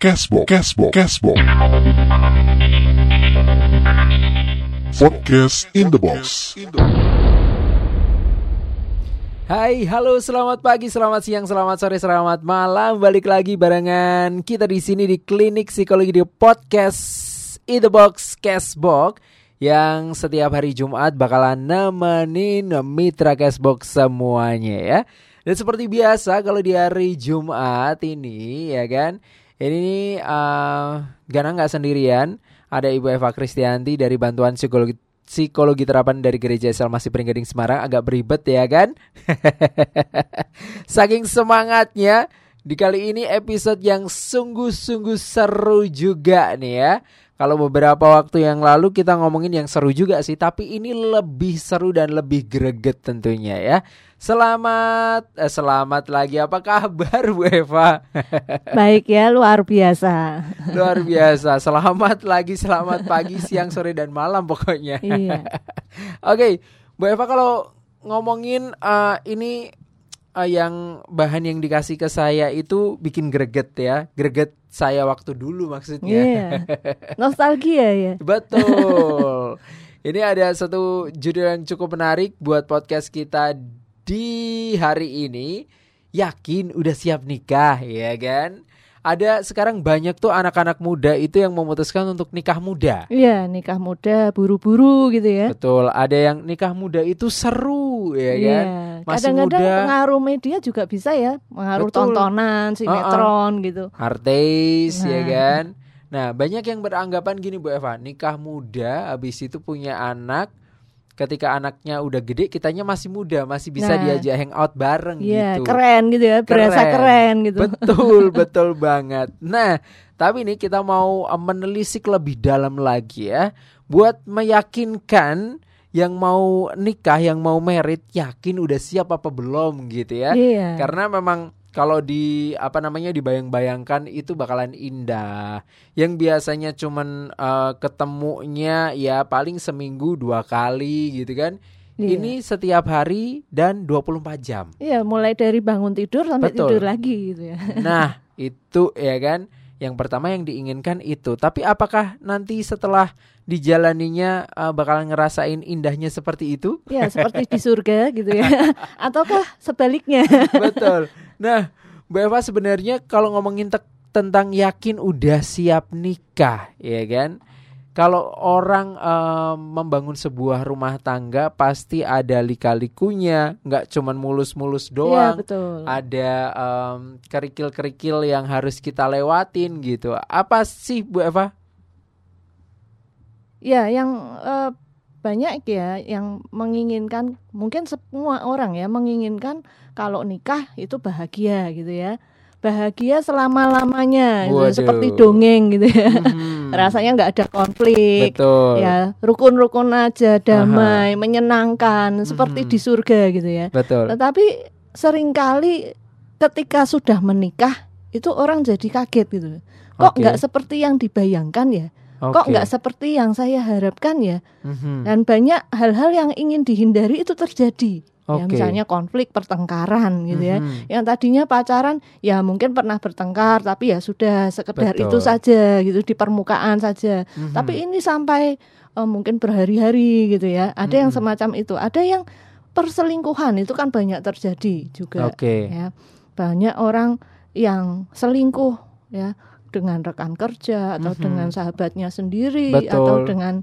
Cashbox, Cashbox, Cashbox. Podcast in the box. Hai, halo, selamat pagi, selamat siang, selamat sore, selamat malam. Balik lagi barengan kita di sini di Klinik Psikologi di Podcast In the Box Cashbox yang setiap hari Jumat bakalan nemenin mitra Cashbox semuanya ya. Dan seperti biasa kalau di hari Jumat ini ya kan ini uh, Gana nggak sendirian, ada Ibu Eva Kristianti dari Bantuan Psikologi Psikologi Terapan dari Gereja Salmasi Peringgading Semarang agak beribet ya kan? Saking semangatnya di kali ini episode yang sungguh-sungguh seru juga nih ya. Kalau beberapa waktu yang lalu kita ngomongin yang seru juga sih, tapi ini lebih seru dan lebih greget tentunya ya. Selamat eh, selamat lagi apa kabar Bu Eva? Baik ya, luar biasa. Luar biasa. Selamat lagi, selamat pagi, siang, sore dan malam pokoknya. Iya. Oke, Bu Eva kalau ngomongin uh, ini uh, yang bahan yang dikasih ke saya itu bikin greget ya. Greget saya waktu dulu maksudnya. Iya. Nostalgia ya. Betul. Ini ada satu judul yang cukup menarik buat podcast kita di hari ini. Yakin udah siap nikah ya kan? Ada sekarang banyak tuh anak-anak muda itu yang memutuskan untuk nikah muda. Iya, nikah muda buru-buru gitu ya. Betul, ada yang nikah muda itu seru ya Iya. kan? Masih Kadang-kadang muda. pengaruh media juga bisa ya, pengaruh Betul. tontonan, sinetron gitu. artis ya Nah. kan. Nah, banyak yang beranggapan gini Bu Eva, nikah muda habis itu punya anak ketika anaknya udah gede kitanya masih muda, masih bisa Nah. diajak hangout bareng Iya, gitu. keren gitu ya, berasa Keren. keren gitu. Betul, betul banget. Nah, tapi nih kita mau menelisik lebih dalam lagi ya buat meyakinkan yang mau nikah, yang mau merit yakin udah siap apa belum gitu ya. Iya. Karena memang kalau di apa namanya dibayang-bayangkan itu bakalan indah. Yang biasanya cuman eh, ketemunya ya paling seminggu dua kali gitu kan. Iya. Ini setiap hari dan 24 jam. Iya, mulai dari bangun tidur sampai Betul. tidur lagi gitu ya. Nah, itu ya kan. Yang pertama yang diinginkan itu. Tapi apakah nanti setelah dijalaninya eh, bakalan ngerasain indahnya seperti itu? Ya, seperti di surga gitu ya. Ataukah sebaliknya? Betul. Nah, Mbak Eva sebenarnya kalau ngomongin te- tentang yakin udah siap nikah, ya kan? Kalau orang eh, membangun sebuah rumah tangga pasti ada lika-likunya, nggak cuman mulus-mulus Iya, doang. betul. ada em, kerikil-kerikil yang harus kita lewatin gitu. Apa sih Bu Eva? Ya, yang eh, banyak ya yang menginginkan mungkin semua orang ya menginginkan kalau nikah itu bahagia gitu ya. Bahagia selama-lamanya gitu, Waduh. seperti dongeng gitu ya. Hmm, Rasanya nggak ada konflik. betul. Ya, rukun-rukun aja, damai, menyenangkan, seperti Mhm. di surga gitu ya. Betul. Tetapi sering kali ketika sudah menikah itu orang jadi kaget gitu. Kok nggak seperti yang dibayangkan ya? Kok Oke. nggak seperti yang saya harapkan ya? Mhm. Dan banyak hal-hal yang ingin dihindari itu terjadi. Ya, Oke. misalnya konflik pertengkaran gitu ya. Mhm. Yang tadinya pacaran ya mungkin pernah bertengkar tapi ya sudah sekedar Betul. itu saja gitu di permukaan saja. Mhm. Tapi ini sampai eh, mungkin berhari-hari gitu ya. Ada yang Mhm. semacam itu. Ada yang perselingkuhan itu kan banyak terjadi juga Oke. ya. Banyak orang yang selingkuh ya dengan rekan kerja atau Mhm. dengan sahabatnya sendiri Betul. atau dengan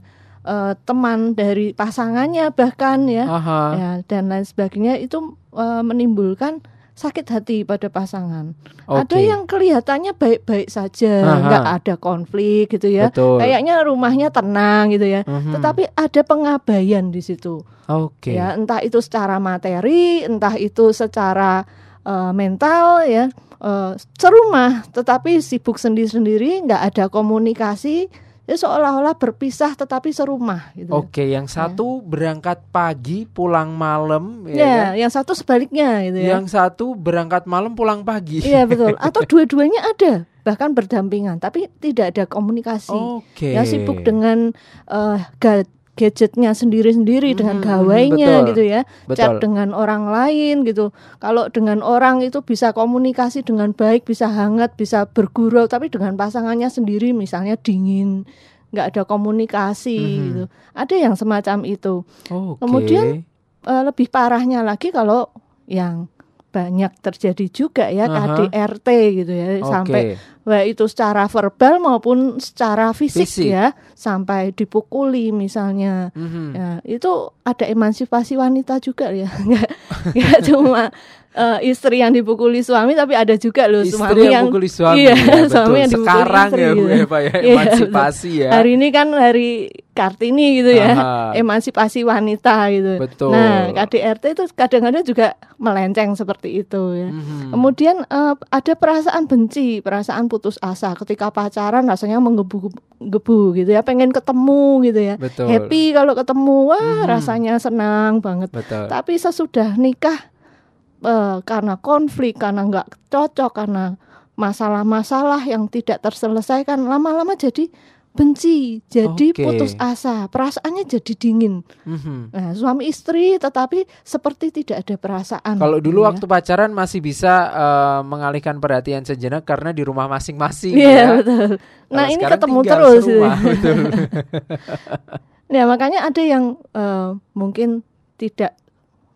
eh, teman dari pasangannya bahkan ya Aha. ya dan lain sebagainya itu eh, menimbulkan sakit hati pada pasangan. Ada Oke. yang kelihatannya baik-baik saja, Aha. nggak ada konflik gitu ya. Betul. Kayaknya rumahnya tenang gitu ya. Mhm. Tetapi ada pengabaian di situ. Oke. Ya, entah itu secara materi, entah itu secara eh, mental ya. eh, serumah tetapi sibuk sendiri-sendiri, nggak ada komunikasi, ya seolah-olah berpisah tetapi serumah gitu. Oke, yang satu berangkat pagi pulang malam ya, Ya, kan? yang satu sebaliknya gitu ya. Yang satu berangkat malam pulang pagi. Iya betul. Atau dua-duanya ada, bahkan berdampingan, tapi tidak ada komunikasi. Oke. Ya sibuk dengan eh, ga- gadgetnya sendiri-sendiri dengan Mhm, gawainya betul. gitu ya chat Betul. dengan orang lain gitu kalau dengan orang itu bisa komunikasi dengan baik bisa hangat bisa bergurau tapi dengan pasangannya sendiri misalnya dingin nggak ada komunikasi Mhm. gitu ada yang semacam itu Oke. Kemudian, Eh, lebih parahnya lagi kalau yang banyak terjadi juga ya Aha. KDRT gitu ya Oke. sampai baik itu secara verbal maupun secara fisik, Fisik. ya sampai dipukuli misalnya Mhm. ya itu ada emansipasi wanita juga ya nggak nggak cuma eh, istri yang dipukuli suami tapi ada juga loh Istri suami yang yang pukuli suami iya, ya, betul. suami yang dipukuli Sekarang istri ya Bu gitu. Eva ya Iya, emansipasi ya. hari ini kan hari Kartini gitu ya Aha. emansipasi wanita gitu Betul. nah KDRT itu kadang-kadang juga melenceng seperti itu ya Mhm. Kemudian eh, ada perasaan benci, perasaan putus asa ketika pacaran rasanya menggebu-gebu gitu ya, pengen ketemu gitu ya. Betul. Happy kalau ketemu, wah Mhm. rasanya senang banget. Betul. Tapi sesudah nikah eh, karena konflik, karena nggak cocok, karena masalah-masalah yang tidak terselesaikan, lama-lama jadi benci, jadi Oke. putus asa, perasaannya jadi dingin. Mhm. Nah, suami istri tetapi seperti tidak ada perasaan. Kalau dulu ya. waktu pacaran masih bisa eh, mengalihkan perhatian sejenak karena di rumah masing-masing Iya ya. betul. Nah Kalau ini ketemu terus. betul. Ya makanya ada yang eh, mungkin tidak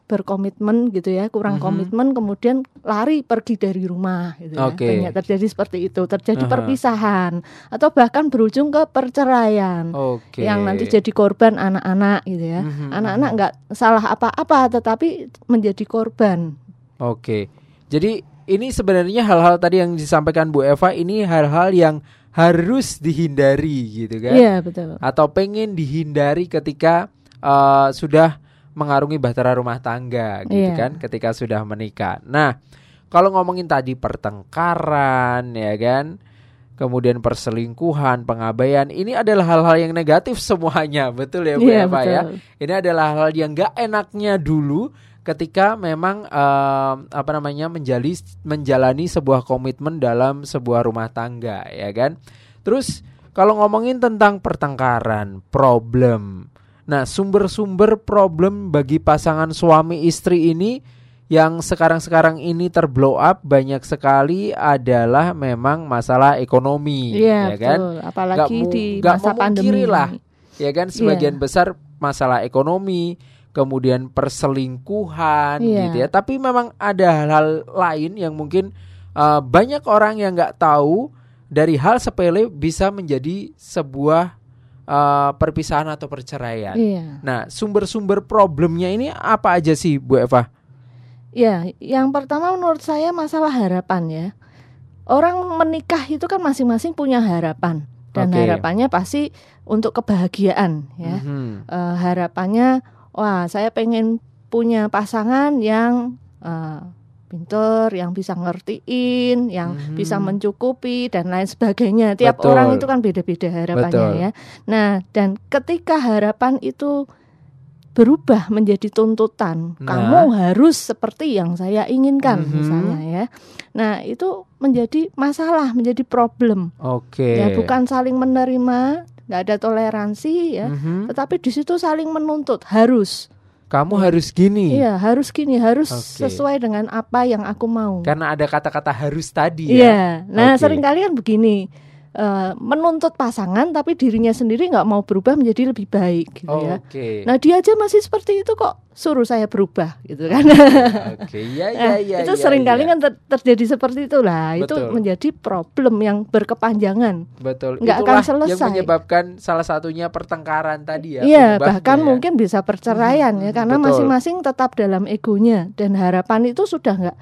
berkomitmen gitu ya, kurang Mhm. komitmen, kemudian lari pergi dari rumah gitu ya. Oke. Banyak terjadi seperti itu, terjadi Aha. perpisahan atau bahkan berujung ke perceraian. Oke. Yang nanti jadi korban anak-anak gitu ya. Mhm, Anak-anak nggak salah apa-apa, tetapi menjadi korban. Oke. Jadi ini sebenarnya hal-hal tadi yang disampaikan Bu Eva ini hal-hal yang harus dihindari gitu kan. Iya betul. Atau pengen dihindari ketika eh, sudah mengarungi bahtera rumah tangga gitu Iya. kan, ketika sudah menikah. Nah, kalau ngomongin tadi pertengkaran ya kan, kemudian perselingkuhan, pengabaian, ini adalah hal-hal yang negatif semuanya, betul ya Bu Iya Eva ya? betul. Ini adalah hal yang gak enaknya dulu ketika memang em, apa namanya menjali, menjalani sebuah komitmen dalam sebuah rumah tangga ya kan. Terus kalau ngomongin tentang pertengkaran, problem. Nah, sumber-sumber problem bagi pasangan suami istri ini yang sekarang-sekarang ini terblow up banyak sekali adalah memang masalah ekonomi Iya ya kan. betul. Apalagi mu- di masa pandemi. memungkiri lah. Ya kan sebagian besar masalah ekonomi, kemudian perselingkuhan Iya. gitu ya. Tapi memang ada hal-hal lain yang mungkin uh, banyak orang yang nggak tahu dari hal sepele bisa menjadi sebuah uh, perpisahan atau perceraian. Iya. Nah, sumber-sumber problemnya ini apa aja sih, Bu Eva? Ya, yang pertama menurut saya masalah harapan ya. Orang menikah itu kan masing-masing punya harapan dan Oke. harapannya pasti untuk kebahagiaan ya. Mhm. Eh, harapannya, wah saya pengen punya pasangan yang eh, pinter, yang bisa ngertiin, yang Mhm. bisa mencukupi dan lain sebagainya. Tiap Betul. orang itu kan beda-beda harapannya Betul. ya. Nah, dan ketika harapan itu berubah menjadi tuntutan, Nah. kamu harus seperti yang saya inginkan Mhm. misalnya ya. Nah, itu menjadi masalah, menjadi problem. Oke. Ya, bukan saling menerima, nggak ada toleransi ya, Mhm. tetapi di situ saling menuntut, harus. Kamu harus gini. Iya, harus gini, harus Oke. sesuai dengan apa yang aku mau. Karena ada kata-kata harus tadi ya. Iya. Nah, Oke. sering kali kan begini. Eh, menuntut pasangan tapi dirinya sendiri nggak mau berubah menjadi lebih baik gitu ya. Oke. Nah, dia aja masih seperti itu kok suruh saya berubah gitu kan. Oke, iya iya Nah, iya. itu iya, sering kali iya. kan ter- terjadi seperti itulah. Itu Betul. menjadi problem yang berkepanjangan. betul. nggak akan selesai. yang menyebabkan salah satunya pertengkaran tadi ya. Iya, bahkan mungkin bisa perceraian ya Mhm, karena betul. masing-masing tetap dalam egonya dan harapan itu sudah nggak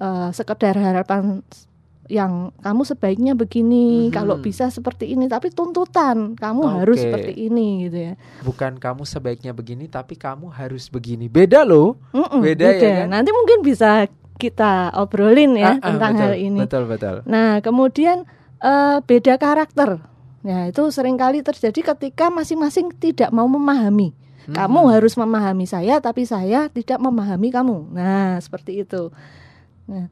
eh, sekedar harapan yang kamu sebaiknya begini, Mhm. kalau bisa seperti ini, tapi tuntutan kamu Oke. harus seperti ini gitu ya. bukan kamu sebaiknya begini tapi kamu harus begini. Beda loh. Mm-mm, Beda ya kan? Nanti mungkin bisa kita obrolin ya Ah, ah, tentang betul, hal ini. Betul betul. Nah, kemudian eh, beda karakter. Ya, itu sering kali terjadi ketika masing-masing tidak mau memahami. Kamu Mhm. harus memahami saya, tapi saya tidak memahami kamu. Nah, seperti itu. Nah,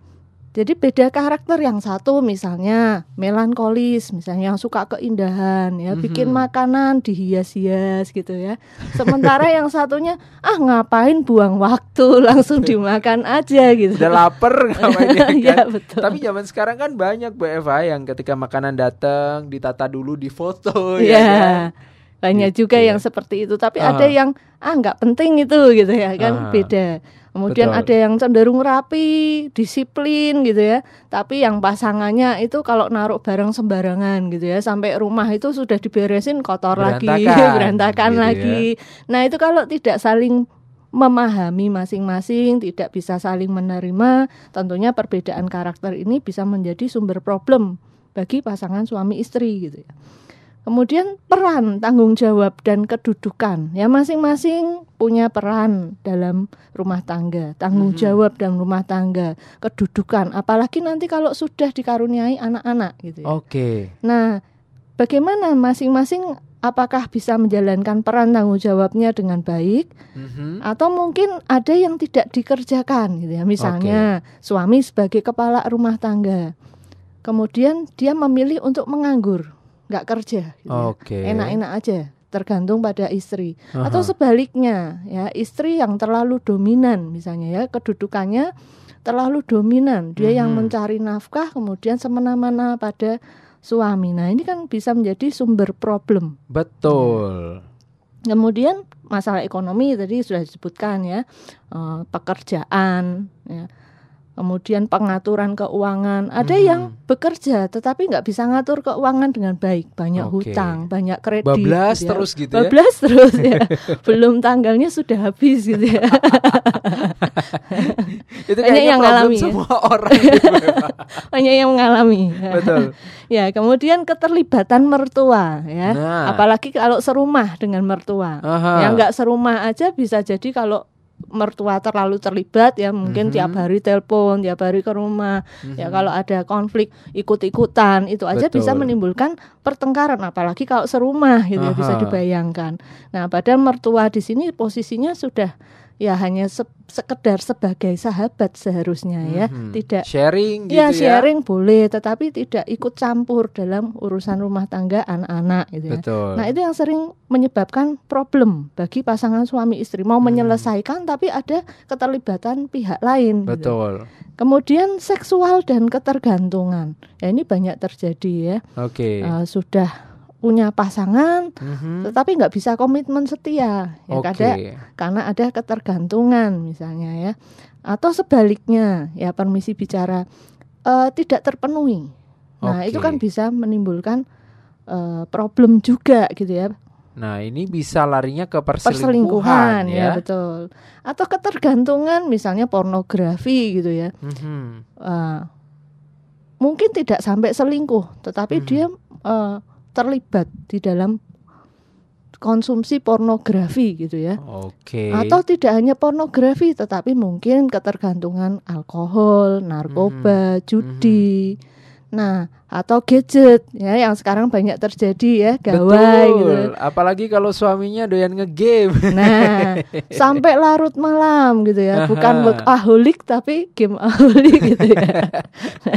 Jadi beda karakter yang satu misalnya melankolis, misalnya yang suka keindahan ya, bikin Mhm. makanan dihias-hias gitu ya. Sementara yang satunya ah ngapain buang waktu, langsung dimakan aja gitu. Udah lapar ngapain ya kan? Iya, betul. Tapi zaman sekarang kan banyak Bu Eva yang ketika makanan datang ditata dulu di foto Iya. ya kan? Banyak Gitu juga ya. yang seperti itu, tapi Ah. ada yang ah nggak penting itu gitu ya kan beda. Kemudian Betul. ada yang cenderung rapi, disiplin gitu ya. Tapi yang pasangannya itu kalau naruh barang sembarangan gitu ya, sampai rumah itu sudah diberesin kotor lagi, Berantakan, berantakan gitu ya. lagi. Nah, itu kalau tidak saling memahami masing-masing, tidak bisa saling menerima, tentunya perbedaan karakter ini bisa menjadi sumber problem bagi pasangan suami istri gitu ya. Kemudian peran, tanggung jawab dan kedudukan. Ya masing-masing punya peran dalam rumah tangga, tanggung Mhm. jawab dalam rumah tangga, kedudukan. Apalagi nanti kalau sudah dikaruniai anak-anak gitu ya. Oke. Nah, bagaimana masing-masing apakah bisa menjalankan peran tanggung jawabnya dengan baik Mhm. atau mungkin ada yang tidak dikerjakan gitu ya. Misalnya suami sebagai kepala rumah tangga. Kemudian dia memilih untuk menganggur, nggak kerja gitu ya. Oke. Enak-enak aja, tergantung pada istri. Aha. Atau sebaliknya, ya, istri yang terlalu dominan misalnya ya, kedudukannya terlalu dominan. Dia yang Mhm. mencari nafkah kemudian semena-mena pada suami. Nah, ini kan bisa menjadi sumber problem. Betul. Kemudian masalah ekonomi tadi sudah disebutkan ya, eh, pekerjaan, ya. Kemudian pengaturan keuangan. Ada Mhm. yang bekerja tetapi nggak bisa ngatur keuangan dengan baik, banyak Oke. hutang, banyak kredit. Bablas gitu ya. terus gitu ya. Bablas terus ya, belum tanggalnya sudah habis gitu ya. Itu Banyak yang problem ngalami ya. semua orang gitu, Eva. Banyak yang mengalami. Betul. Ya, kemudian keterlibatan mertua ya. Nah. Apalagi kalau serumah dengan mertua. Aha. Yang nggak serumah aja bisa jadi kalau mertua terlalu terlibat ya mungkin Mhm. tiap hari telepon, tiap hari ke rumah. Ya Mhm. kalau ada konflik ikut-ikutan itu aja bisa Betul. menimbulkan pertengkaran apalagi kalau serumah gitu ya, bisa dibayangkan. Nah, padahal mertua di sini posisinya sudah ya hanya se- sekedar sebagai sahabat seharusnya ya, Mhm. tidak sharing gitu ya ya. sharing boleh tetapi tidak ikut campur dalam urusan rumah tangga anak-anak gitu ya. Betul. Nah, itu yang sering menyebabkan problem bagi pasangan suami istri mau Hmm. menyelesaikan tapi ada keterlibatan pihak lain gitu. Betul. Kemudian seksual dan ketergantungan. Ya ini banyak terjadi ya. Oke. Eh, sudah punya pasangan Mhm. tetapi nggak bisa komitmen setia. Ya Oke. kada- karena ada ketergantungan misalnya ya. Atau sebaliknya, ya permisi bicara eh, tidak terpenuhi. Nah, itu Oke. kan bisa menimbulkan eh, problem juga gitu ya. Nah, ini bisa larinya ke perselingkuhan, Perselingkuhan ya. ya. betul. Atau ketergantungan misalnya pornografi gitu ya. Mhm. Eh, mungkin tidak sampai selingkuh, tetapi Mhm. dia eh, terlibat di dalam konsumsi pornografi gitu ya. Oke. Atau tidak hanya pornografi, tetapi mungkin ketergantungan alkohol, narkoba, judi. Nah, atau gadget ya yang sekarang banyak terjadi ya, gawai Betul. gitu. Apalagi kalau suaminya doyan ngegame. Nah, sampai larut malam gitu ya, bukan workaholic tapi gameaholic gitu ya.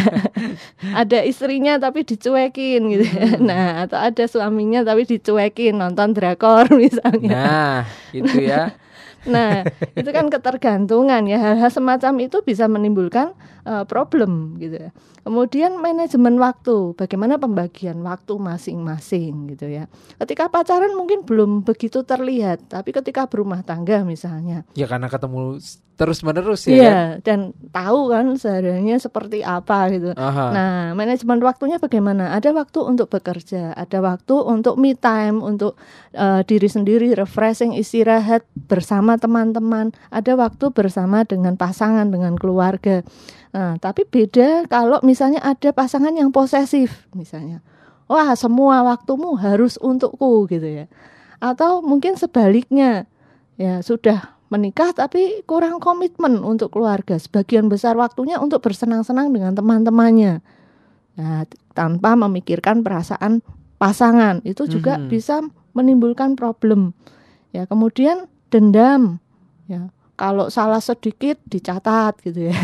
ada istrinya tapi dicuekin gitu ya. Hmm. Nah, atau ada suaminya tapi dicuekin nonton drakor misalnya. Nah, itu ya. Nah, itu kan ketergantungan ya. Hal-hal semacam itu bisa menimbulkan eh, problem gitu ya. Kemudian manajemen waktu, bagaimana pembagian waktu masing-masing gitu ya. Ketika pacaran mungkin belum begitu terlihat, tapi ketika berumah tangga misalnya, Ya karena ketemu terus-menerus ya. iya kan? dan tahu kan sehariannya seperti apa gitu. Aha. Nah, manajemen waktunya bagaimana? Ada waktu untuk bekerja, ada waktu untuk me time, untuk eh, diri sendiri, refreshing, istirahat bersama teman-teman. Ada waktu bersama dengan pasangan, dengan keluarga. Nah, tapi beda kalau misalnya ada pasangan yang posesif, misalnya. Wah, semua waktumu harus untukku gitu ya. Atau mungkin sebaliknya, ya sudah menikah tapi kurang komitmen untuk keluarga. Sebagian besar waktunya untuk bersenang-senang dengan teman-temannya. Nah, tanpa memikirkan perasaan pasangan itu juga Mhm. bisa menimbulkan problem. Ya, kemudian dendam, ya, kalau salah sedikit dicatat gitu ya.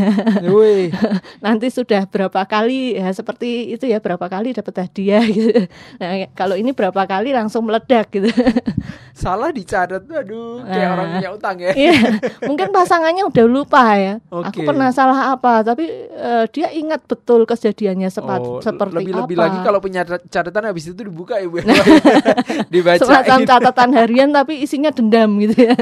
Wih, Nanti sudah berapa kali ya seperti itu ya berapa kali dapat hadiah gitu. Nah, kalau ini berapa kali langsung meledak gitu. salah dicatat tuh aduh kayak Nah. orang punya utang ya. Iya, mungkin pasangannya udah lupa ya. Aku Oke. pernah salah apa, tapi eh, dia ingat betul kejadiannya sepat, Oh, seperti lebih-lebih apa. lagi kalau punya cat- catatan habis itu dibuka ya Bu. Dibacain. semacam catatan harian tapi isinya dendam gitu ya.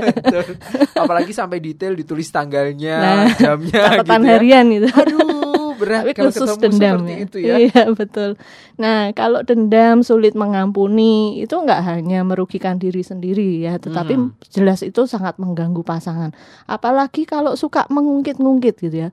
Apalagi sampai detail ditulis tanggalnya, Nah, jamnya catatan gitu ya. harian gitu. Aduh, berat tapi kalau khusus ketemu dendam seperti ya. itu ya. Iya betul. Nah kalau dendam sulit mengampuni itu nggak hanya merugikan diri sendiri ya, tetapi Hmm. jelas itu sangat mengganggu pasangan. Apalagi kalau suka mengungkit-ungkit gitu ya.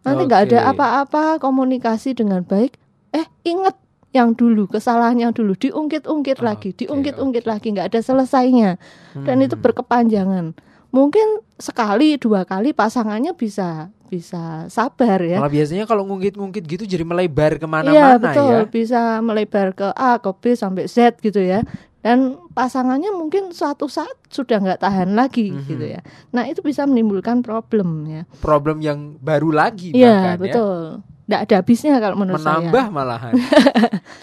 Nanti nggak ada Oke. apa-apa komunikasi dengan baik. Eh inget yang dulu kesalahan yang dulu diungkit-ungkit lagi, Oke, diungkit-ungkit lagi nggak ada selesainya dan itu Hmm. berkepanjangan. Mungkin sekali dua kali pasangannya bisa bisa sabar ya. Malah biasanya kalau ngungkit-ngungkit gitu jadi melebar Iya ke mana-mana betul ya. bisa melebar ke A ke B sampai Z gitu ya dan pasangannya mungkin suatu saat sudah nggak tahan lagi Mhm. gitu ya nah itu bisa menimbulkan problem ya Problem yang baru lagi iya bahkan betul nggak ada habisnya kalau ya. menurut Menambah saya malahan.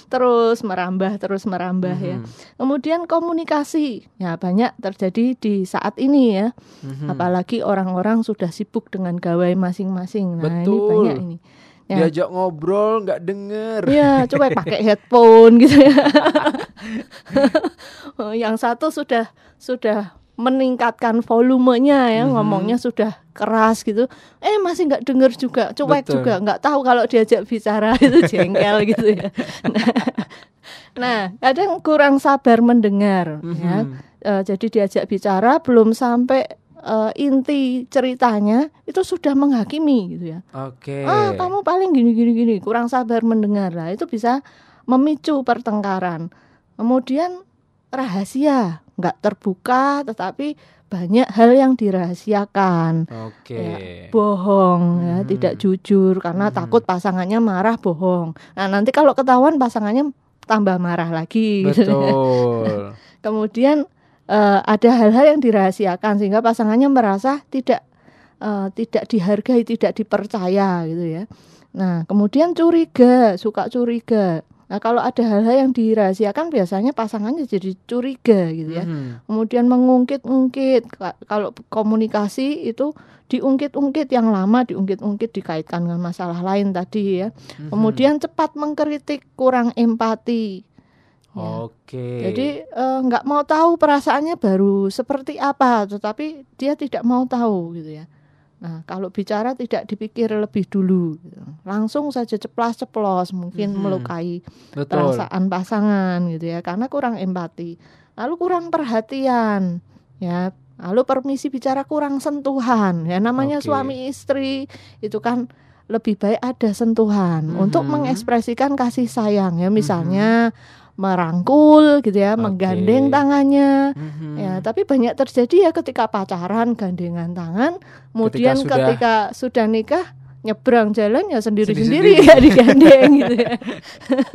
terus merambah terus merambah ya Mhm. kemudian komunikasi ya banyak terjadi di saat ini ya Mhm. apalagi orang-orang sudah sibuk dengan gawai masing-masing nah ini Betul. banyak ini Ya. Diajak ngobrol nggak denger. Iya, coba pakai headphone gitu ya. Yang satu sudah sudah meningkatkan volumenya ya, Mhm. ngomongnya sudah keras gitu. Eh masih nggak dengar juga, cuek Betul. juga, nggak tahu kalau diajak bicara itu jengkel gitu ya. Nah, kadang kurang sabar mendengar ya. Mhm. Eh, jadi diajak bicara belum sampai eh, inti ceritanya itu sudah menghakimi gitu ya Oke. ah kamu paling gini gini gini kurang sabar mendengar lah itu bisa memicu pertengkaran kemudian rahasia nggak terbuka tetapi banyak hal yang dirahasiakan Oke. Ya, bohong ya Hmm. tidak jujur karena Hmm. takut pasangannya marah bohong nah nanti kalau ketahuan pasangannya tambah marah lagi. Betul. kemudian eh, ada hal-hal yang dirahasiakan sehingga pasangannya merasa tidak eh, tidak dihargai, tidak dipercaya gitu ya. Nah, kemudian curiga, suka curiga. Nah, kalau ada hal-hal yang dirahasiakan biasanya pasangannya jadi curiga gitu ya. Mhm. Kemudian mengungkit-ungkit. Ka- Kalau komunikasi itu diungkit-ungkit yang lama diungkit-ungkit dikaitkan dengan masalah lain tadi ya. Mhm. Kemudian cepat mengkritik, kurang empati. Ya. Oke. Jadi eh, nggak mau tahu perasaannya baru seperti apa, tetapi dia tidak mau tahu gitu ya. Nah kalau bicara tidak dipikir lebih dulu, langsung saja ceplas-ceplos mungkin Mhm. melukai betul. perasaan pasangan gitu ya, karena kurang empati, lalu kurang perhatian, ya, lalu permisi bicara kurang sentuhan, ya namanya Oke. suami istri itu kan lebih baik ada sentuhan untuk Mhm. mengekspresikan kasih sayang ya, misalnya merangkul gitu ya, Oke. menggandeng tangannya. Mhm. Ya, tapi banyak terjadi ya ketika pacaran gandengan tangan, kemudian sudah- ketika sudah, nikah nyebrang jalan ya Sendiri-sendiri. ya digandeng gitu ya.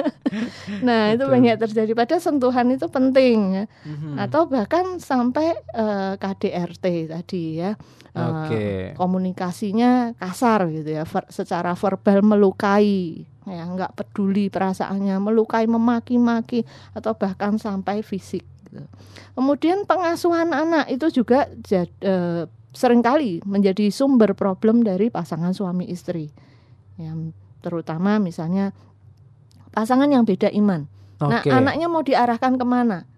nah, itu Betul. banyak terjadi pada sentuhan itu penting ya. Mhm. Atau bahkan sampai eh, KDRT tadi ya. Oke. komunikasinya kasar gitu ya, ver- secara verbal melukai, ya nggak peduli perasaannya, melukai, memaki-maki atau bahkan sampai fisik. gitu. Kemudian pengasuhan anak itu juga jad, eh, sering kali menjadi sumber problem dari pasangan suami istri, yang terutama misalnya pasangan yang beda iman. Nah Oke. anaknya mau diarahkan ke mana?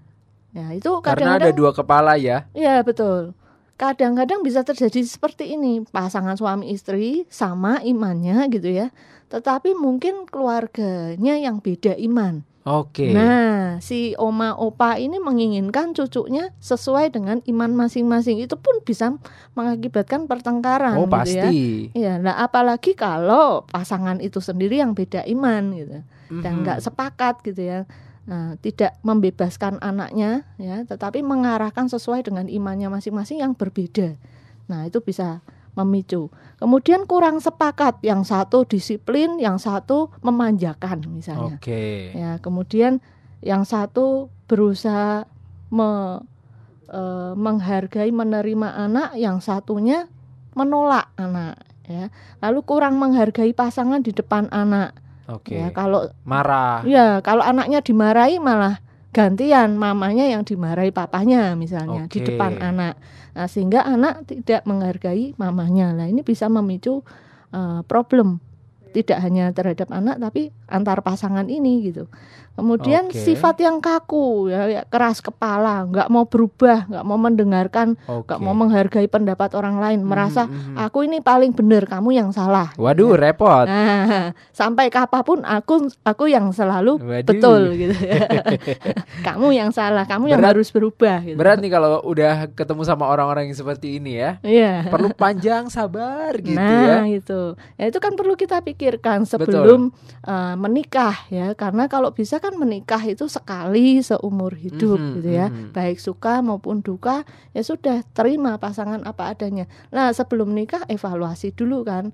Ya itu Karena ada kadang-kadang dua kepala ya. Iya betul. Kadang-kadang bisa terjadi seperti ini pasangan suami istri sama imannya gitu ya, tetapi mungkin keluarganya yang beda iman. Oke. Nah, si oma opa ini menginginkan cucunya sesuai dengan iman masing-masing. Itu pun bisa mengakibatkan pertengkaran oh gitu ya. Iya, nah apalagi kalau pasangan itu sendiri yang beda iman gitu dan Mhm. nggak sepakat gitu ya. Nah, tidak membebaskan anaknya ya, tetapi mengarahkan sesuai dengan imannya masing-masing yang berbeda. Nah, itu bisa memicu. Kemudian kurang sepakat, yang satu disiplin, yang satu memanjakan misalnya. Oke. Ya, kemudian yang satu berusaha me- eh, menghargai menerima anak, yang satunya menolak anak ya. Lalu kurang menghargai pasangan di depan anak. Oke. Ya, kalau Marah. ya kalau anaknya dimarahi malah gantian mamanya yang dimarahi papanya misalnya di Oke. depan anak. Nah, sehingga anak tidak menghargai mamanya. Lah ini bisa memicu eh, problem tidak hanya terhadap anak tapi antar pasangan ini gitu. Kemudian Oke. sifat yang kaku ya, ya, keras kepala, nggak mau berubah, nggak mau mendengarkan, nggak mau menghargai pendapat orang lain, merasa Mhm, mhm. aku ini paling benar, kamu yang salah. Waduh, repot. Nah, sampai kapan pun aku aku yang selalu Waduh. betul gitu. kamu yang salah, kamu yang Berat. harus berubah gitu. Berat nih kalau udah ketemu sama orang-orang yang seperti ini ya. Iya. Perlu panjang sabar gitu nah, ya. itu. Ya itu kan perlu kita pikirkan sebelum eh, menikah ya, karena kalau bisa kan menikah itu sekali seumur hidup Mhm, gitu ya. mhm. Baik suka maupun duka, ya sudah terima pasangan apa adanya. Nah, sebelum nikah evaluasi dulu kan.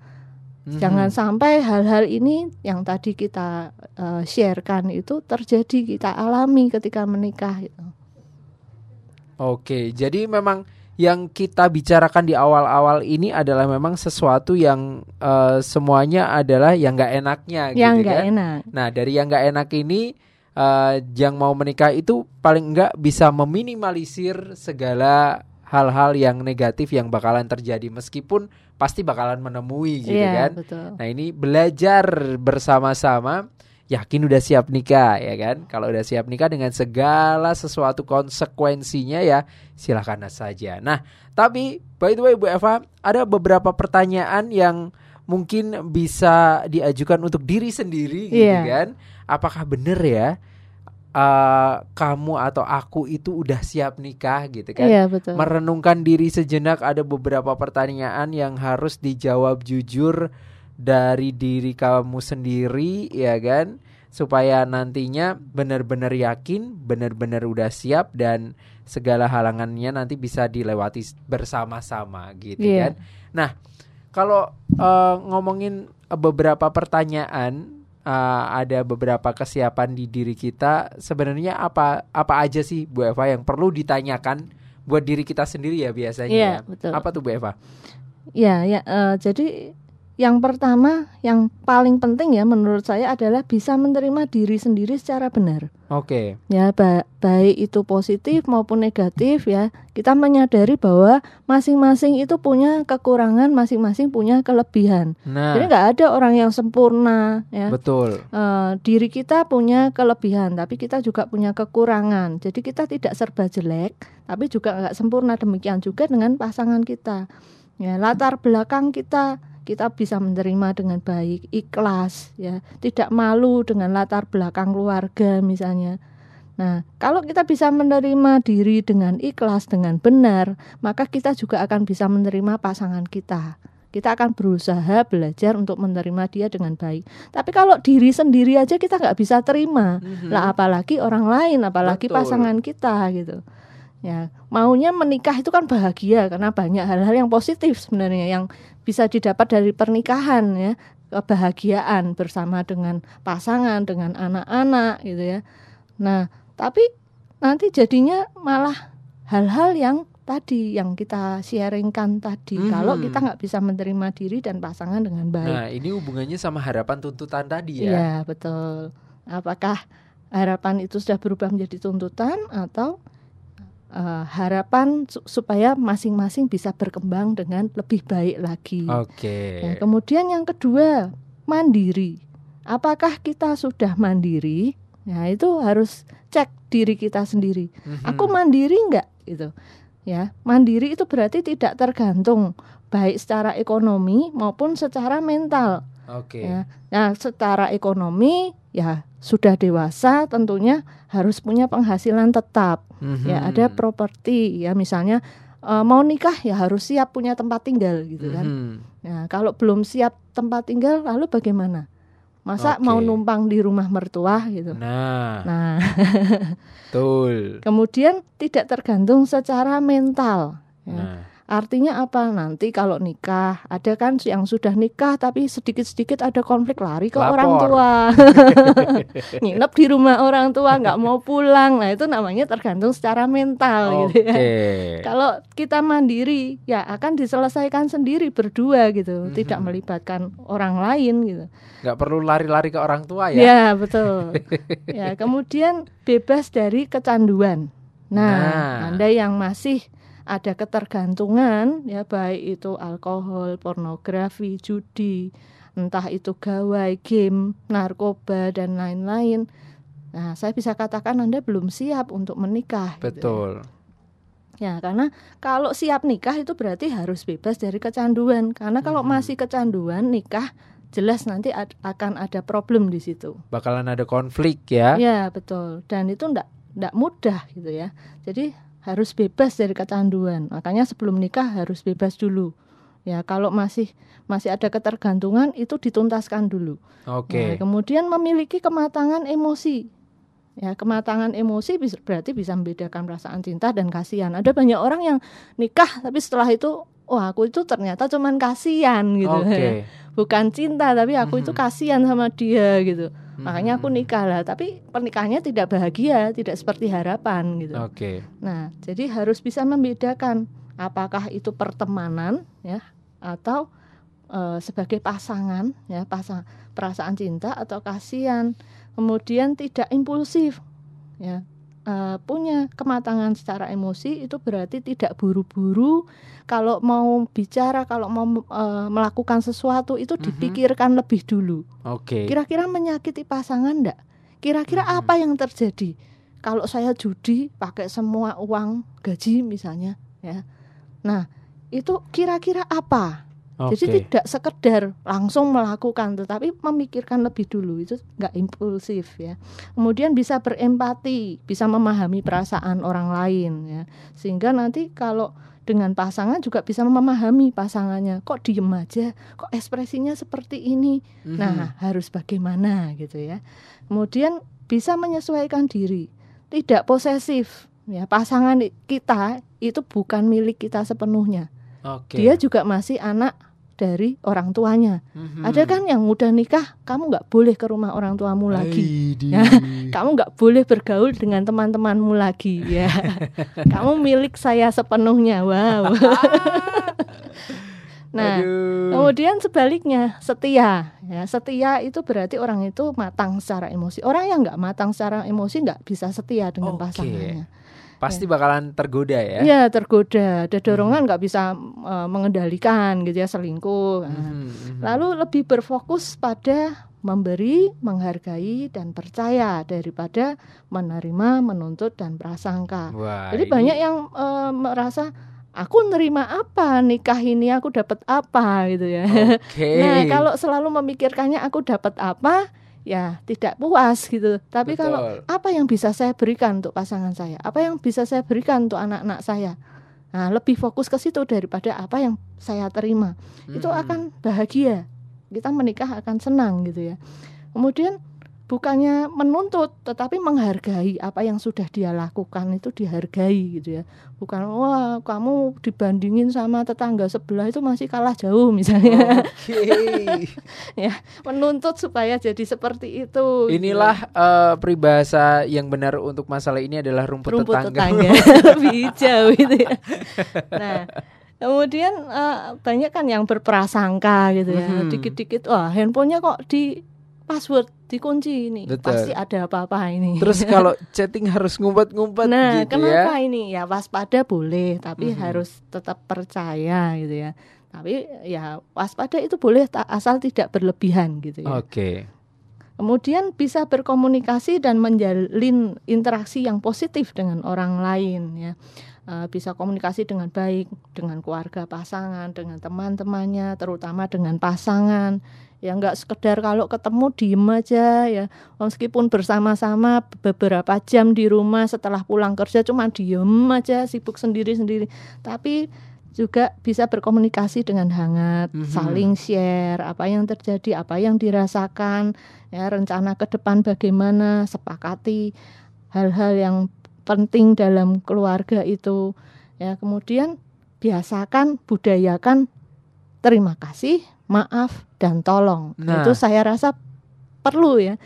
Mhm. Jangan sampai hal-hal ini yang tadi kita eh, sharekan itu terjadi kita alami ketika menikah gitu. Oke, jadi memang yang kita bicarakan di awal-awal ini adalah memang sesuatu yang eh, semuanya adalah yang nggak enaknya yang gitu kan. enak. Nah, dari yang nggak enak ini eh, yang mau menikah itu paling enggak bisa meminimalisir segala hal-hal yang negatif yang bakalan terjadi meskipun pasti bakalan menemui gitu Iya, kan. betul. Nah, ini belajar bersama-sama yakin udah siap nikah ya kan. Kalau udah siap nikah dengan segala sesuatu konsekuensinya ya silakan saja. Nah, tapi by the way Bu Eva, ada beberapa pertanyaan yang mungkin bisa diajukan untuk diri sendiri gitu Iya. kan. Apakah benar ya eh, kamu atau aku itu udah siap nikah gitu kan? Iya, betul. merenungkan diri sejenak ada beberapa pertanyaan yang harus dijawab jujur dari diri kamu sendiri ya kan supaya nantinya benar-benar yakin benar-benar udah siap dan segala halangannya nanti bisa dilewati bersama-sama gitu Iya. kan nah kalau eh, ngomongin beberapa pertanyaan eh, ada beberapa kesiapan di diri kita sebenarnya apa apa aja sih Bu Eva yang perlu ditanyakan buat diri kita sendiri ya biasanya. Iya, ya. betul. Apa tuh Bu Eva? Ya, ya. eh, jadi yang pertama, yang paling penting ya menurut saya adalah bisa menerima diri sendiri secara benar. Oke. Ya, ba- baik itu positif maupun negatif ya. Kita menyadari bahwa masing-masing itu punya kekurangan, masing-masing punya kelebihan. Nah, Jadi nggak ada orang yang sempurna ya. betul. Eh, diri kita punya kelebihan, tapi kita juga punya kekurangan. Jadi kita tidak serba jelek, tapi juga nggak sempurna. Demikian juga dengan pasangan kita. Ya, latar belakang kita kita bisa menerima dengan baik, ikhlas, ya, tidak malu dengan latar belakang keluarga misalnya. Nah, kalau kita bisa menerima diri dengan ikhlas, dengan benar, maka kita juga akan bisa menerima pasangan kita. Kita akan berusaha belajar untuk menerima dia dengan baik. Tapi kalau diri sendiri aja kita nggak bisa terima, Mhm. lah apalagi orang lain, apalagi Betul. pasangan kita gitu. Ya, maunya menikah itu kan bahagia karena banyak hal-hal yang positif sebenarnya yang bisa didapat dari pernikahan ya, kebahagiaan bersama dengan pasangan, dengan anak-anak gitu ya. Nah, tapi nanti jadinya malah hal-hal yang tadi yang kita sharingkan tadi Mhm. kalau kita nggak bisa menerima diri dan pasangan dengan baik. Nah, ini hubungannya sama harapan tuntutan tadi ya. Iya, betul. Apakah harapan itu sudah berubah menjadi tuntutan atau eh, harapan su- supaya masing-masing bisa berkembang dengan lebih baik lagi. Oke. Nah, kemudian yang kedua, mandiri. Apakah kita sudah mandiri? Nah, itu harus cek diri kita sendiri. Mhm. Aku mandiri enggak gitu. Ya, mandiri itu berarti tidak tergantung baik secara ekonomi maupun secara mental. Oke. Ya. Nah, secara ekonomi ya sudah dewasa tentunya harus punya penghasilan tetap. Mhm. Ya, ada properti ya misalnya eh, mau nikah ya harus siap punya tempat tinggal gitu kan. Mhm. Nah, kalau belum siap tempat tinggal lalu bagaimana? Masa Oke. mau numpang di rumah mertua gitu. Nah, Nah, betul. kemudian tidak tergantung secara mental. ya. Nah, Artinya apa? Nanti kalau nikah, ada kan yang sudah nikah tapi sedikit-sedikit ada konflik lari ke Lapor. orang tua. Nginep di rumah orang tua, nggak mau pulang. Nah, itu namanya tergantung secara mental gitu ya. Kalau kita mandiri, ya akan diselesaikan sendiri berdua gitu, tidak Mhm. melibatkan orang lain gitu. Nggak perlu lari-lari ke orang tua ya. Ya, betul. ya, kemudian bebas dari kecanduan. Nah, Nah. Anda yang masih ada ketergantungan ya baik itu alkohol, pornografi, judi, entah itu gawai, game, narkoba dan lain-lain. Nah, saya bisa katakan Anda belum siap untuk menikah. gitu ya. Betul. Ya, karena kalau siap nikah itu berarti harus bebas dari kecanduan. Karena kalau Mhm. masih kecanduan nikah jelas nanti ad- akan ada problem di situ. Bakalan ada konflik ya. Ya, betul. Dan itu ndak ndak mudah gitu ya. Jadi harus bebas dari kecanduan. Makanya sebelum nikah harus bebas dulu. Ya, kalau masih masih ada ketergantungan itu dituntaskan dulu. Nah, Oke. kemudian memiliki kematangan emosi. Ya, kematangan emosi bis- berarti bisa membedakan perasaan cinta dan kasihan. Ada banyak orang yang nikah tapi setelah itu, oh aku itu ternyata cuman kasihan gitu. Oke. Bukan cinta tapi aku itu Mhm. kasihan sama dia gitu. Makanya aku Mhm. nikah lah, tapi pernikahannya tidak bahagia, tidak seperti harapan gitu. Oke. Nah, jadi harus bisa membedakan apakah itu pertemanan ya atau eh, sebagai pasangan ya, pasang perasaan cinta atau kasihan. Kemudian tidak impulsif ya. Eh, punya kematangan secara emosi itu berarti tidak buru-buru kalau mau bicara, kalau mau eh, melakukan sesuatu itu Mhm. dipikirkan lebih dulu. Oke. Kira-kira menyakiti pasangan enggak? Kira-kira Mhm. apa yang terjadi kalau saya judi pakai semua uang gaji misalnya ya. Nah, itu kira-kira apa? Oke. Jadi tidak sekedar langsung melakukan tetapi memikirkan lebih dulu itu enggak impulsif ya. Kemudian bisa berempati, bisa memahami perasaan orang lain ya. Sehingga nanti kalau dengan pasangan juga bisa memahami pasangannya. Kok diem aja? Kok ekspresinya seperti ini? Mhm. Nah, harus bagaimana gitu ya. Kemudian bisa menyesuaikan diri, tidak posesif. Ya, pasangan kita itu bukan milik kita sepenuhnya. Oke. Dia juga masih anak dari orang tuanya. Mhm. Ada kan yang udah nikah, kamu nggak boleh ke rumah orang tuamu lagi. Aidi. Ya. Kamu nggak boleh bergaul dengan teman-temanmu lagi. Ya, kamu milik saya sepenuhnya. Wow. nah, Aduh. Kemudian sebaliknya setia, ya setia itu berarti orang itu matang secara emosi. Orang yang nggak matang secara emosi nggak bisa setia dengan Oke. pasangannya. Pasti bakalan tergoda ya. Ya tergoda, ada dorongan nggak bisa eh, mengendalikan gitu ya selingkuh. Nah, Mhm, mhm. Lalu lebih berfokus pada memberi, menghargai dan percaya daripada menerima, menuntut dan prasangka. Wah, Jadi ini- banyak yang eh, merasa aku nerima apa nikah ini aku dapat apa gitu ya. Oke. Nah, kalau selalu memikirkannya aku dapat apa, ya tidak puas gitu. Tapi kalau Betul. apa yang bisa saya berikan untuk pasangan saya? Apa yang bisa saya berikan untuk anak-anak saya? Nah, lebih fokus ke situ daripada apa yang saya terima. Itu Mhm. akan bahagia. Kita menikah akan senang gitu ya. Kemudian bukannya menuntut tetapi menghargai apa yang sudah dia lakukan itu dihargai gitu ya. Bukan wah kamu dibandingin sama tetangga sebelah itu masih kalah jauh misalnya. Oke. menuntut supaya jadi seperti itu. gitu. Inilah eh, peribahasa yang benar untuk masalah ini adalah rumput, rumput tetangga. tetangga, lebih hijau gitu ya. Nah, kemudian eh, banyak kan yang berprasangka gitu ya. Mhm. Dikit-dikit wah handphonenya kok di password dikunci ini. Betul. Pasti ada apa-apa ini. Terus kalau chatting harus ngumpet-ngumpet Nah, gitu kenapa ya. ini? Ya waspada boleh, tapi Mhm. harus tetap percaya gitu ya. Tapi ya waspada itu boleh asal tidak berlebihan gitu ya. Oke. Kemudian bisa berkomunikasi dan menjalin interaksi yang positif dengan orang lain ya. Eh, bisa komunikasi dengan baik dengan keluarga pasangan, dengan teman-temannya, terutama dengan pasangan. Ya nggak sekedar kalau ketemu diem aja ya. Meskipun bersama-sama beberapa jam di rumah setelah pulang kerja cuma diem aja sibuk sendiri-sendiri. Tapi juga bisa berkomunikasi dengan hangat, Mhm. saling share apa yang terjadi, apa yang dirasakan, ya rencana ke depan bagaimana, sepakati hal-hal yang penting dalam keluarga itu. Ya, kemudian biasakan, budayakan terima kasih, maaf dan tolong. Nah. Itu saya rasa perlu ya.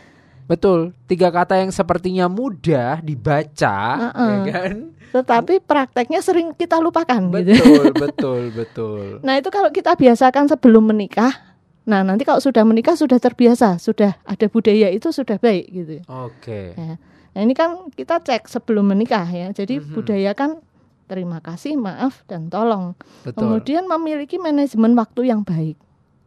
Betul, tiga kata yang sepertinya mudah dibaca, Heeh. ya kan? Tetapi prakteknya sering kita lupakan gitu. Betul, betul, betul. Nah, itu kalau kita biasakan sebelum menikah. Nah, nanti kalau sudah menikah sudah terbiasa, sudah ada budaya itu sudah baik gitu. Oke. Ya. Nah, ini kan kita cek sebelum menikah ya. Jadi Mhm. budayakan terima kasih, maaf dan tolong. Betul. Kemudian memiliki manajemen waktu yang baik.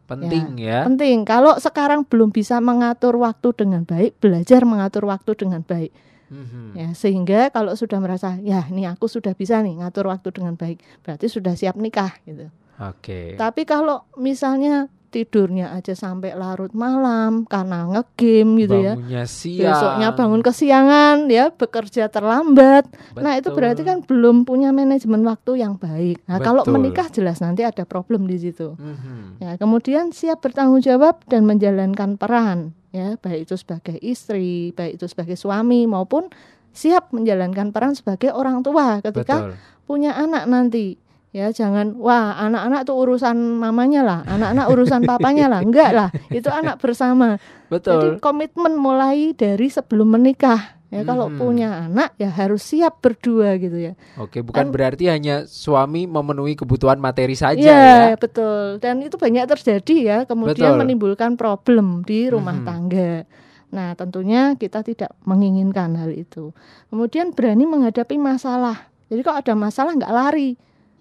Penting ya. Penting. Kalau sekarang belum bisa mengatur waktu dengan baik, belajar mengatur waktu dengan baik. Mhm. Ya, sehingga kalau sudah merasa, ya ini aku sudah bisa nih ngatur waktu dengan baik, berarti sudah siap nikah gitu. Oke. Tapi kalau misalnya tidurnya aja sampai larut malam karena ngegame gitu ya. Bangunnya siang. Besoknya bangun kesiangan ya, bekerja terlambat. Nah, itu Betul. berarti kan belum punya manajemen waktu yang baik. Nah, kalau Betul. menikah jelas nanti ada problem di situ. Mhm. Ya, kemudian siap bertanggung jawab dan menjalankan peran, ya, baik itu sebagai istri, baik itu sebagai suami maupun siap menjalankan peran sebagai orang tua ketika Betul. punya anak nanti. Ya, jangan wah, anak-anak tuh urusan mamanya lah, anak-anak urusan papanya lah. Enggak lah, itu anak bersama. Jadi Betul. komitmen mulai dari sebelum menikah. Ya, kalau Mhm. punya anak ya harus siap berdua gitu ya. Oke, bukan Kan- berarti hanya suami memenuhi kebutuhan materi saja Iya, ya. betul. Dan itu banyak terjadi ya, kemudian Betul. menimbulkan problem di rumah Mhm. tangga. Nah, tentunya kita tidak menginginkan hal itu. Kemudian berani menghadapi masalah. Jadi kalau ada masalah nggak lari.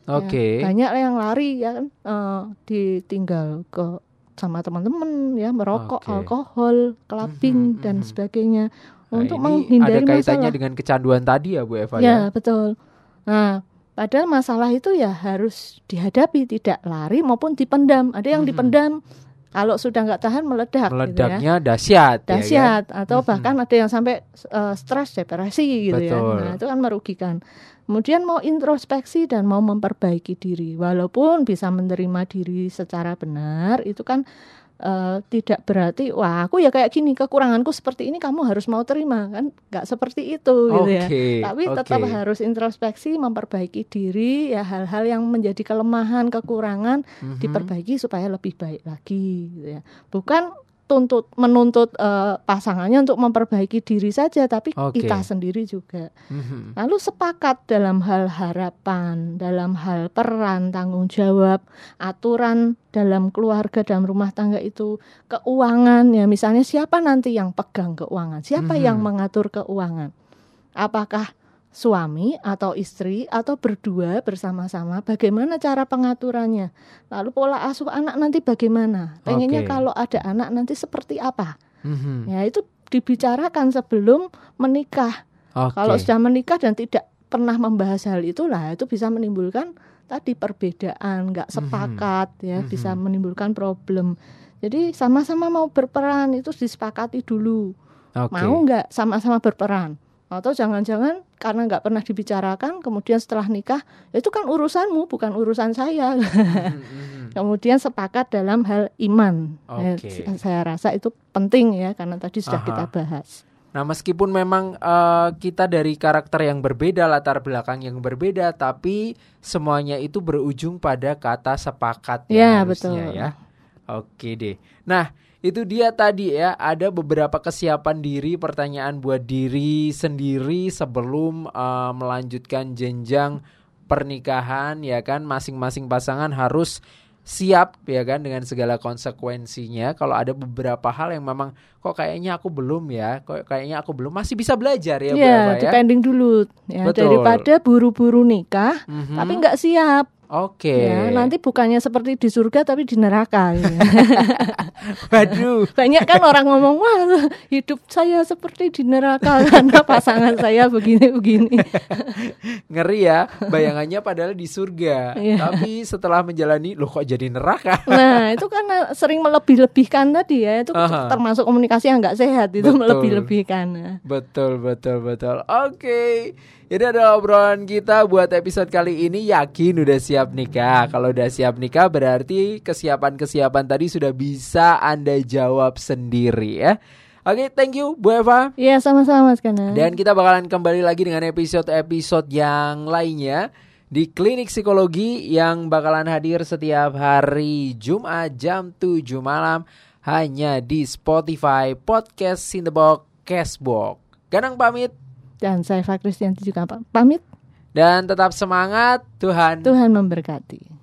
Ya, Oke. banyak yang lari ya kan eh, ditinggal ke sama teman-teman ya merokok, Oke. alkohol, clubbing Mhm, dan mhm. sebagainya Nah, untuk ini menghindari ada kaitannya masalah. dengan kecanduan tadi ya Bu Eva Ya, ya. betul. Nah, padahal masalah itu ya harus dihadapi, tidak lari maupun dipendam. Ada yang Mhm. dipendam, kalau sudah nggak tahan meledak, gitu ya. Meledaknya dahsyat, ya kan? Dahsyat atau bahkan ada yang sampai eh, stres, depresi gitu Betul. ya. Nah, itu kan merugikan. Kemudian mau introspeksi dan mau memperbaiki diri, walaupun bisa menerima diri secara benar, itu kan eh, tidak berarti wah aku ya kayak gini kekuranganku seperti ini kamu harus mau terima kan nggak seperti itu gitu ya. Tapi oke. tetap harus introspeksi, memperbaiki diri, ya hal-hal yang menjadi kelemahan, kekurangan Mhm. diperbaiki supaya lebih baik lagi, gitu ya. Bukan tuntut menuntut eh, pasangannya untuk memperbaiki diri saja, tapi Oke. kita sendiri juga. Mhm. Lalu sepakat dalam hal harapan, dalam hal peran, tanggung jawab, aturan dalam keluarga, dalam rumah tangga itu, keuangan ya misalnya siapa nanti yang pegang keuangan, siapa Mhm. yang mengatur keuangan, apakah suami atau istri atau berdua bersama-sama, bagaimana cara pengaturannya, lalu pola asuh anak nanti bagaimana, pengennya Oke. kalau ada anak nanti seperti apa, Mhm. ya itu dibicarakan sebelum menikah. Oke. Kalau sudah menikah dan tidak pernah membahas hal itulah itu bisa menimbulkan tadi perbedaan, nggak Mhm. sepakat ya, Mhm. bisa menimbulkan problem. Jadi sama-sama mau berperan itu disepakati dulu. Oke. Mau nggak sama-sama berperan? Atau jangan-jangan karena nggak pernah dibicarakan, kemudian setelah nikah ya itu kan urusanmu bukan urusan saya. Mhm, mhm. kemudian sepakat dalam hal iman. Ya, Oke. s- saya rasa itu penting ya karena tadi sudah Aha. kita bahas. Nah, meskipun memang eh, kita dari karakter yang berbeda, latar belakang yang berbeda, tapi semuanya itu berujung pada kata sepakat Ya, harusnya betul. ya. Oke deh. Nah, itu dia tadi ya, ada beberapa kesiapan diri, pertanyaan buat diri sendiri sebelum eh, melanjutkan jenjang pernikahan ya kan masing-masing pasangan harus siap ya kan dengan segala konsekuensinya kalau ada beberapa hal yang memang kok kayaknya aku belum ya kok kayaknya aku belum masih bisa belajar ya Ya, Eva ya depending dulu ya Betul. daripada buru-buru nikah Mhm. tapi nggak siap. Oke Ya, nanti bukannya seperti di surga tapi di neraka. gitu. waduh Banyak kan orang ngomong wah hidup saya seperti di neraka karena pasangan saya begini-begini. ngeri ya bayangannya padahal di surga Iya. tapi setelah menjalani loh kok jadi neraka Nah itu karena sering melebih-lebihkan tadi ya itu Aha. termasuk komunikasi yang nggak sehat itu Betul. melebih-lebihkan. Nah, Betul, betul, betul. Oke. Ini adalah obrolan kita buat episode kali ini. Yakin udah siap nikah. Kalau udah siap nikah berarti kesiapan-kesiapan tadi sudah bisa Anda jawab sendiri ya. Oke, thank you Bu Eva. Iya sama-sama Mas Kana. Dan kita bakalan kembali lagi dengan episode-episode yang lainnya di Klinik Psikologi yang bakalan hadir setiap hari Jumat jam 7 malam hanya di Spotify Podcast in the Box Cashbox. Ganang pamit Dan saya Fakristianti juga pamit. dan tetap semangat Tuhan Tuhan memberkati.